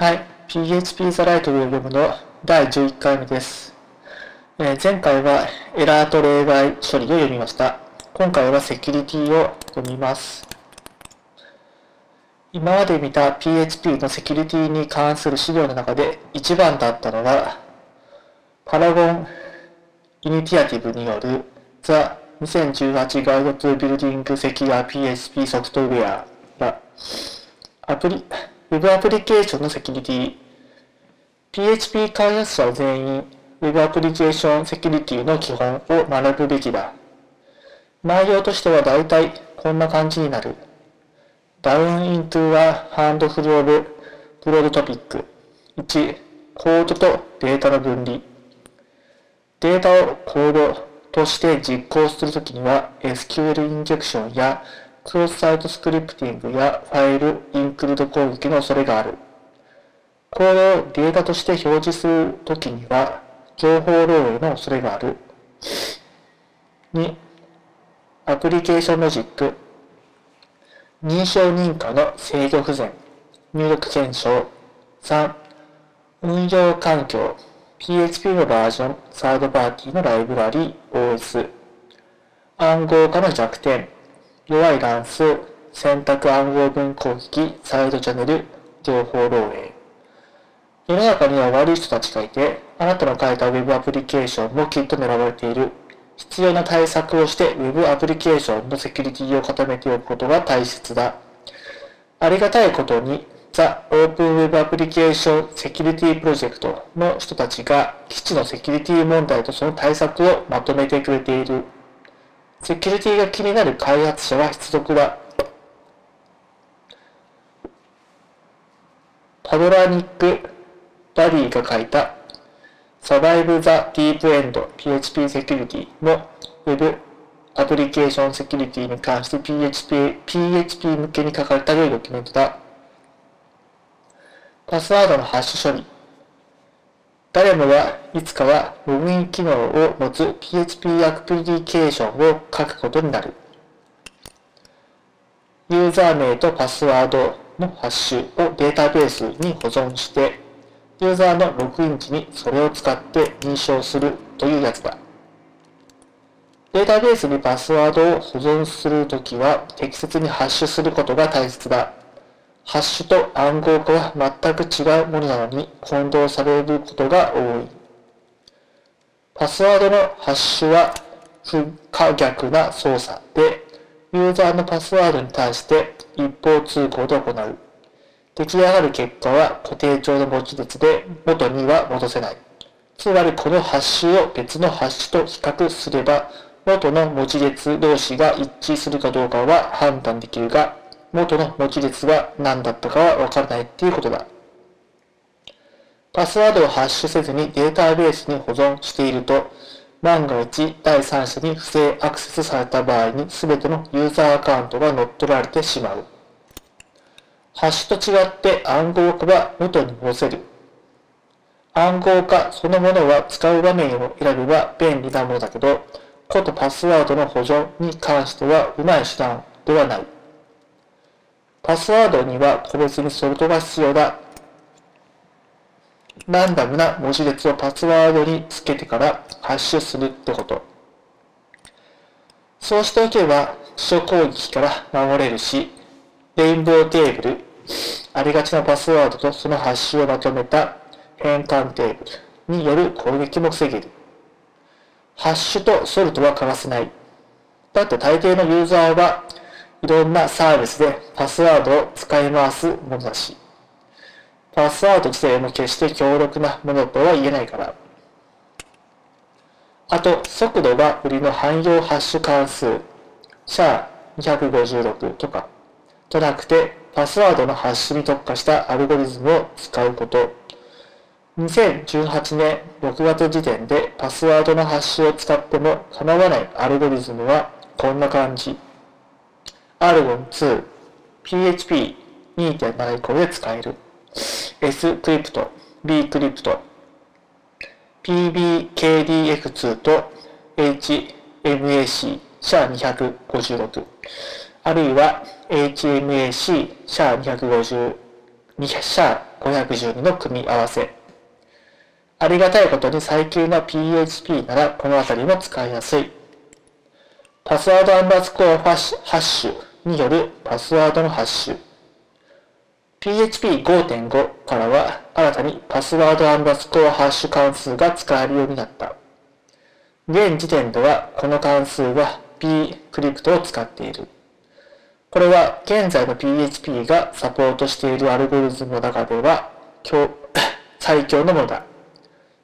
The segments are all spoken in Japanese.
はい、PHP ザライトで読むの第11回目です。えー、前回はエラーと例外処理を読みました。今回はセキュリティを読みます。今まで見た PHP のセキュリティに関する資料の中で一番だったのは、パラゴンイニティアティブによる The 2018 Guide to Building Secure PHP Software がアプリ Web アプリケーションのセキュリティ PHP 開発者全員 Web アプリケーションセキュリティの基本を学ぶべきだ。内容としては大体こんな感じになる。Down into a handful of broad topic 1、コードとデータの分離。データをコードとして実行するときには SQL インジェクションやクロスサイトスクリプティングやファイルインクルード攻撃の恐れがある。コードをデータとして表示するときには、情報漏洩の恐れがある。2、アプリケーションロジック。認証認可の制御不全。入力検証。3、運用環境。PHP のバージョン、サードパーティーのライブラリ、OS。暗号化の弱点。弱い乱数、選択暗号文攻撃、サイドチャンネル、情報漏洩。世の中には悪い人たちがいて、あなたの書いた Web アプリケーションもきっと狙われている。必要な対策をして Web アプリケーションのセキュリティを固めておくことが大切だ。ありがたいことに、The Open Web Application Security Project の人たちが基地のセキュリティ問題とその対策をまとめてくれている。セキュリティが気になる開発者は必読だ。パドラニック・バディが書いた Survive the Deep End PHP Security の Web アプリケーションセキュリティに関して PHP, PHP 向けに書かれた良いドキュメントだ。パスワードのハッシュ処理。誰もがいつかはログイン機能を持つ PHP アプリケーションを書くことになる。ユーザー名とパスワードのハッシュをデータベースに保存して、ユーザーのログイン時にそれを使って認証するというやつだ。データベースにパスワードを保存するときは適切にハッシュすることが大切だ。ハッシュと暗号化は全く違うものなのに混同されることが多い。パスワードのハッシュは不可逆な操作で、ユーザーのパスワードに対して一方通行で行う。出来上がる結果は固定帳の文字列で元には戻せない。つまりこのハッシュを別のハッシュと比較すれば元の文字列同士が一致するかどうかは判断できるが、元の文字列が何だったかはわからないっていうことだ。パスワードをハッシュせずにデータベースに保存していると、万が一第三者に不正アクセスされた場合に全てのユーザーアカウントが乗っ取られてしまう。ハッシュと違って暗号化は元に戻せる。暗号化そのものは使う場面を選べば便利なものだけど、ことパスワードの保存に関してはうまい手段ではない。パスワードには個別にソルトが必要だ。ランダムな文字列をパスワードにつけてからハッシュするってこと。そうしておけば、基礎攻撃から守れるし、レインボーテーブル、ありがちなパスワードとそのハッシュをまとめた変換テーブルによる攻撃も防げる。ハッシュとソルトは欠かせない。だって大抵のユーザーはいろんなサービスでパスワードを使い回すものだし、パスワード自体も決して強力なものとは言えないから。あと、速度が売りの汎用ハッシュ関数、シャー256とか、じゃなくて、パスワードのハッシュに特化したアルゴリズムを使うこと。2018年6月時点でパスワードのハッシュを使っても構わないアルゴリズムはこんな感じ。Argon 2、PHP 2.7以降で使える。S クリプト、B クリプト、PBKDF2 と HMAC シャー256あるいは HMAC シャー2シャー512の組み合わせ。ありがたいことに最近の PHP ならこの辺りも使いやすい。パスワードアンダースコアハッシュによるパスワードのハッシュ。PHP5.5 からは新たにパスワードアンダースコアハッシュ関数が使えるようになった。現時点ではこの関数は p クリプトを使っている。これは現在の PHP がサポートしているアルゴリズムの中では 最強のものだ。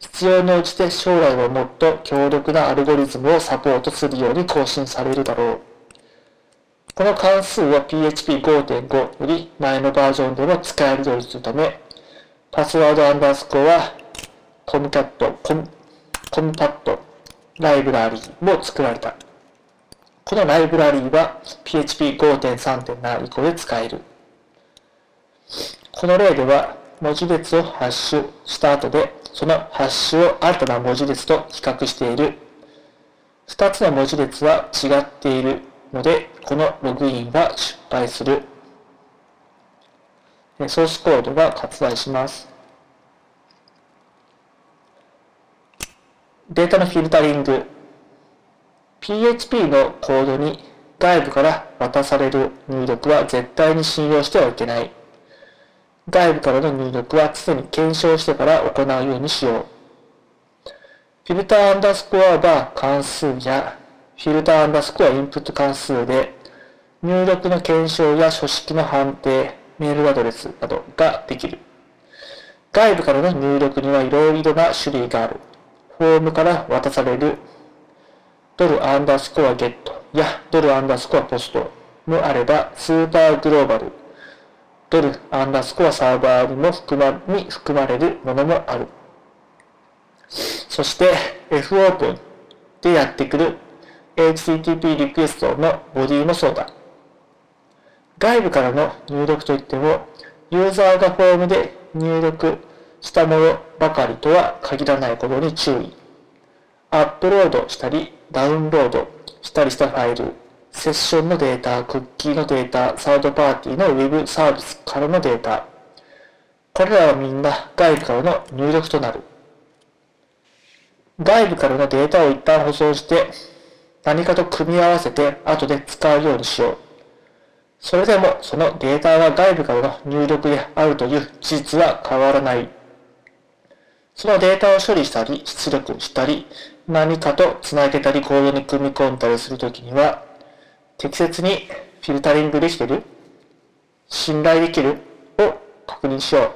必要に応じて将来はもっと強力なアルゴリズムをサポートするように更新されるだろう。この関数を PHP5.5 より前のバージョンでも使えるようにするため、パスワードアンダースコアは、コムキャット、コムコムパッド、ライブラリーも作られた。このライブラリーは PHP5.3.7 以降で使える。この例では文字列をハッシュした後でそのハッシュを新たな文字列と比較している。2つの文字列は違っているので、このログインは失敗する。ソースコードが割愛します。データのフィルタリング。PHP のコードに外部から渡される入力は絶対に信用してはいけない。外部からの入力は常に検証してから行うようにしよう。フィルターアンダースコアバー関数やフィルターアンダースコアインプット関数で入力の検証や書式の判定、メールアドレスなどができる。外部からの入力にはいろいろな種類がある。フォームから渡されるドルアンダースコアゲットやドルアンダースコアポストもあればスーパーグローバルドルアンダースコアサーバーにも含まに含まれるものもある。そして F オープンでやってくる HTTP リクエストのボディもそうだ。外部からの入力といっても、ユーザーがフォームで入力したものばかりとは限らないことに注意。アップロードしたり、ダウンロードしたりしたファイルセッションのデータ、クッキーのデータ、サードパーティーの Web サービスからのデータ。これらはみんな外部からの入力となる。外部からのデータを一旦保存して何かと組み合わせて後で使うようにしよう。それでもそのデータは外部からの入力であるという事実は変わらない。そのデータを処理したり、出力したり、何かと繋げたりコードに組み込んだりするときには、適切にフィルタリングできてる信頼できるを確認しよう。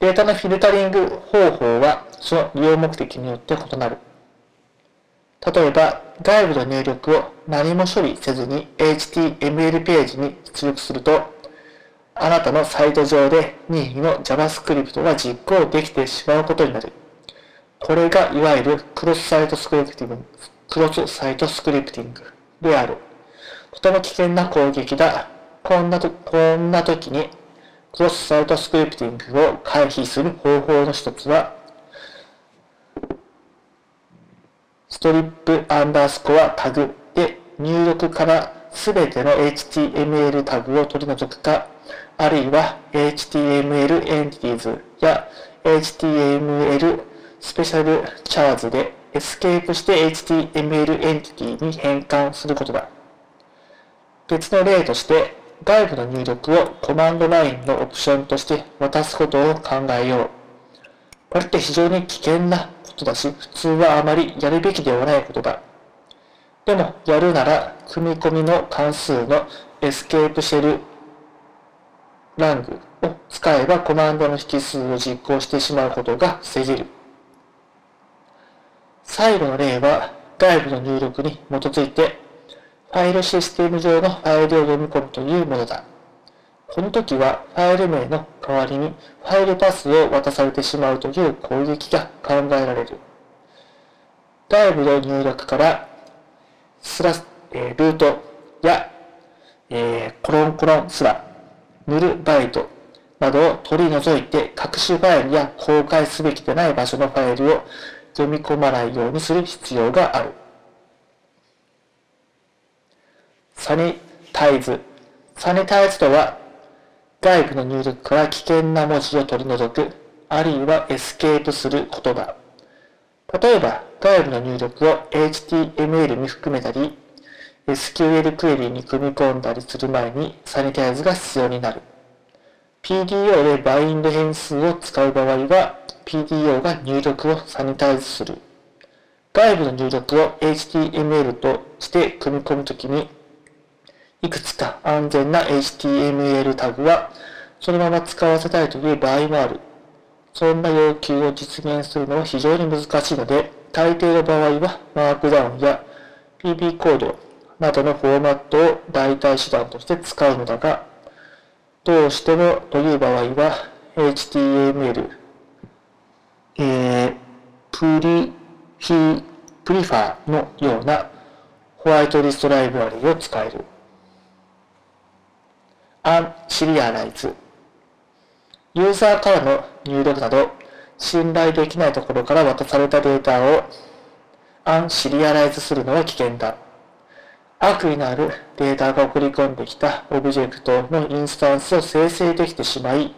データのフィルタリング方法はその利用目的によって異なる。例えば、外部の入力を何も処理せずに HTML ページに出力すると、あなたのサイト上で任意の JavaScript が実行できてしまうことになる。これがいわゆるクロスサイトスクリプティブクロスサイトスクリプティングである。とても危険な攻撃だ。こんなと、こんな時にクロスサイトスクリプティングを回避する方法の一つは、ストリップアンダースコアタグで入力からすべての HTML タグを取り除くか、あるいは HTML エンティティーズや HTML special chars でエスケープして HTML エンティティに変換することだ。別の例として、外部の入力をコマンドラインのオプションとして渡すことを考えよう。これって非常に危険なことだし、普通はあまりやるべきではないことだ。でも、やるなら、組み込みの関数の escape shell argを使えばコマンドの引数を実行してしまうことが防げる。最後の例は外部の入力に基づいてファイルシステム上のファイルを読み込むというものだ。この時はファイル名の代わりにファイルパスを渡されてしまうという攻撃が考えられる。外部の入力からスラス、えー、ルートや、えー、コロンコロンスラ、ヌルバイトなどを取り除いて隠しファイルや公開すべきでない場所のファイルを読み込まないようにする必要がある。サニタイズ。サニタイズとは、外部の入力から危険な文字を取り除く、あるいはエスケープする言葉。例えば、外部の入力を HTML に含めたり、SQL クエリに組み込んだりする前にサニタイズが必要になる。PDO でバインド変数を使う場合は、PDO が入力をサニタイズする。外部の入力を HTML として組み込むときに、いくつか安全な HTML タグはそのまま使わせたいという場合もある。そんな要求を実現するのは非常に難しいので、大抵の場合はマークダウンや PP コードなどのフォーマットを代替手段として使うのだが、どうしてもという場合は HTML、えー、プリ、フプリファーのようなホワイトリストライブラリを使える。アンシリアライズ。ユーザーからの入力など、信頼できないところから渡されたデータをunserialize するのは危険だ。悪意のあるデータが送り込んできたオブジェクトのインスタンスを生成できてしまい、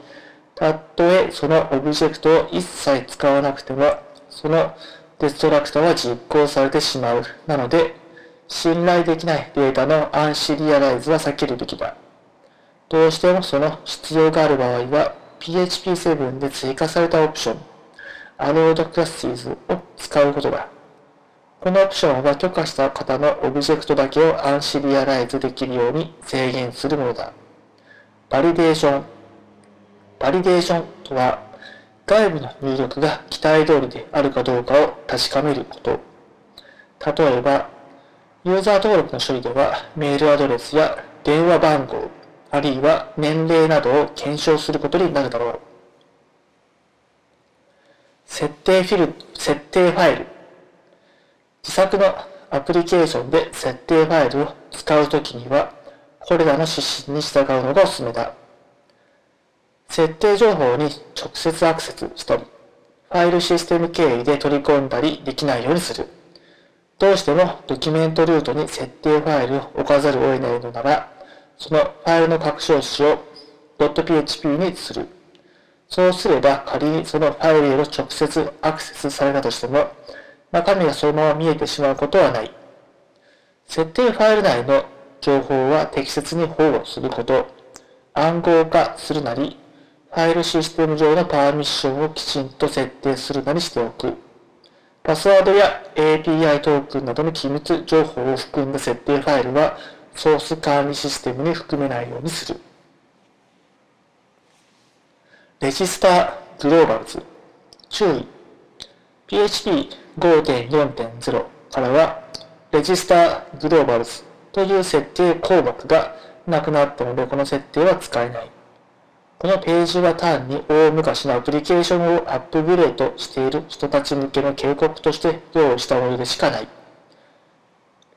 たとえそのオブジェクトを一切使わなくても、そのデストラクタは実行されてしまう。なので、信頼できないデータの unserialize は避けるべきだ。どうしてもその必要がある場合は、PHP7 で追加されたオプション、Allowed Classes を使うことだ。このオプションは許可した型のオブジェクトだけを unserialize できるように制限するものだ。バリデーション。バリデーションとは、外部の入力が期待通りであるかどうかを確かめること。例えば、ユーザー登録の処理ではメールアドレスや電話番号、あるいは年齢などを検証することになるだろう。設定フィル、設定ファイル。自作のアプリケーションで設定ファイルを使うときには、これらの指針に従うのがおすすめだ。設定情報に直接アクセスしたり、ファイルシステム経由で取り込んだりできないようにする。どうしてもドキュメントルートに設定ファイルを置かざるを得ないのなら、そのファイルの拡張子を .php にする。そうすれば仮にそのファイルへの直接アクセスされたとしても、中身がそのまま見えてしまうことはない。設定ファイル内の情報は適切に保護すること、暗号化するなり、ファイルシステム上のパーミッションをきちんと設定するなりしておく。パスワードや API トークンなどの機密情報を含んだ設定ファイルはソース管理システムに含めないようにする。レジスターグローバルズ。注意。PHP5.4.0 からは、レジスターグローバルズという設定項目がなくなったので、この設定は使えない。このページは単に大昔のアプリケーションをアップグレードしている人たち向けの警告として用意したものでしかない。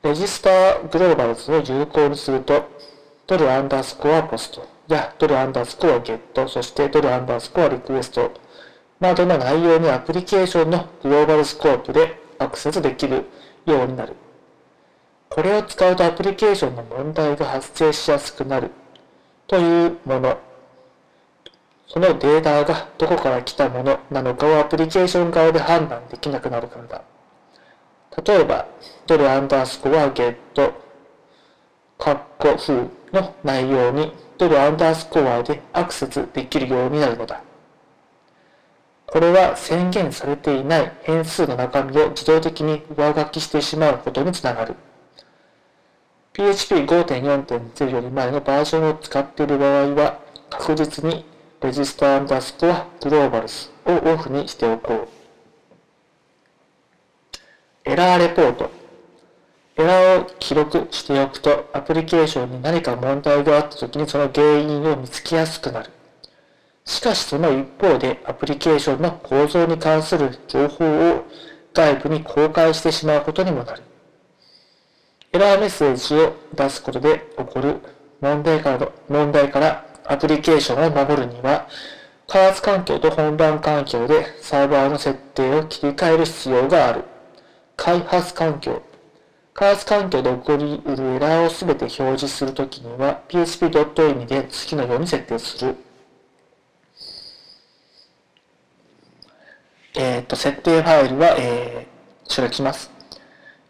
レジスターグローバルズを有効にすると、ドルアンダースコアポストやドルアンダースコアゲット、そしてドルアンダースコアリクエストなどの内容にアプリケーションのグローバルスコープでアクセスできるようになる。これを使うとアプリケーションの問題が発生しやすくなるというもの。そのデータがどこから来たものなのかをアプリケーション側で判断できなくなるからだ。例えば、ドルアンダースコアゲット、カッコ風の内容にドルアンダースコアでアクセスできるようになるのだ。これは宣言されていない変数の中身を自動的に上書きしてしまうことにつながる。PHP5.4.0 より前のバージョンを使っている場合は、確実にレジスタアンダースコアグローバルスをオフにしておこう。エラーレポート。エラーを記録しておくと、アプリケーションに何か問題があった時にその原因を見つけやすくなる。しかしその一方で、アプリケーションの構造に関する情報を外部に公開してしまうことにもなる。エラーメッセージを出すことで起こる問題から問題からアプリケーションを守るには、開発環境と本番環境でサーバーの設定を切り替える必要がある。開発環境。開発環境で起こり得るエラーをすべて表示するときには php.ini で次のように設定する。えっ、ー、と、設定ファイルは、えー、こちら来ます。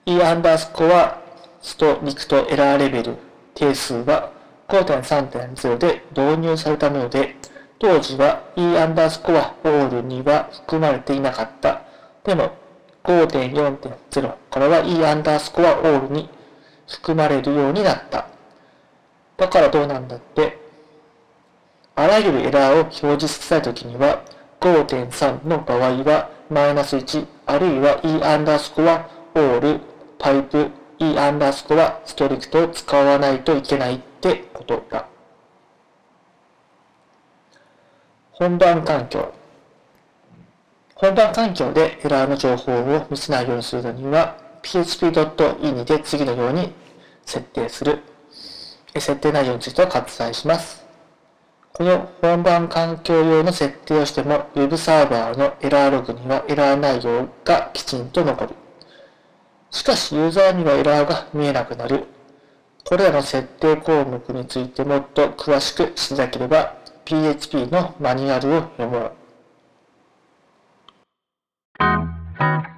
e アンダースコアストリクトエラーレベル定数は5.3.0で導入されたもので、当時は e アンダースコアオールには含まれていなかった。でも、5.4.0からは e アンダースコアオールに含まれるようになった。だからどうなんだって、あらゆるエラーを表示したいときには、5.3の場合はマイナス1、あるいは e アンダースコアオール、パイプ、e アンダースコアストリクトを使わないといけないってことだ。本番環境。本番環境でエラーの情報を見せないようにするのには、php.ini で次のように設定する。設定内容については割愛します。この本番環境用の設定をしても Web サーバーのエラーログにはエラー内容がきちんと残る。しかしユーザーにはエラーが見えなくなる。これらの設定項目についてもっと詳しく知りたければ PHP のマニュアルを読もう。Thank you.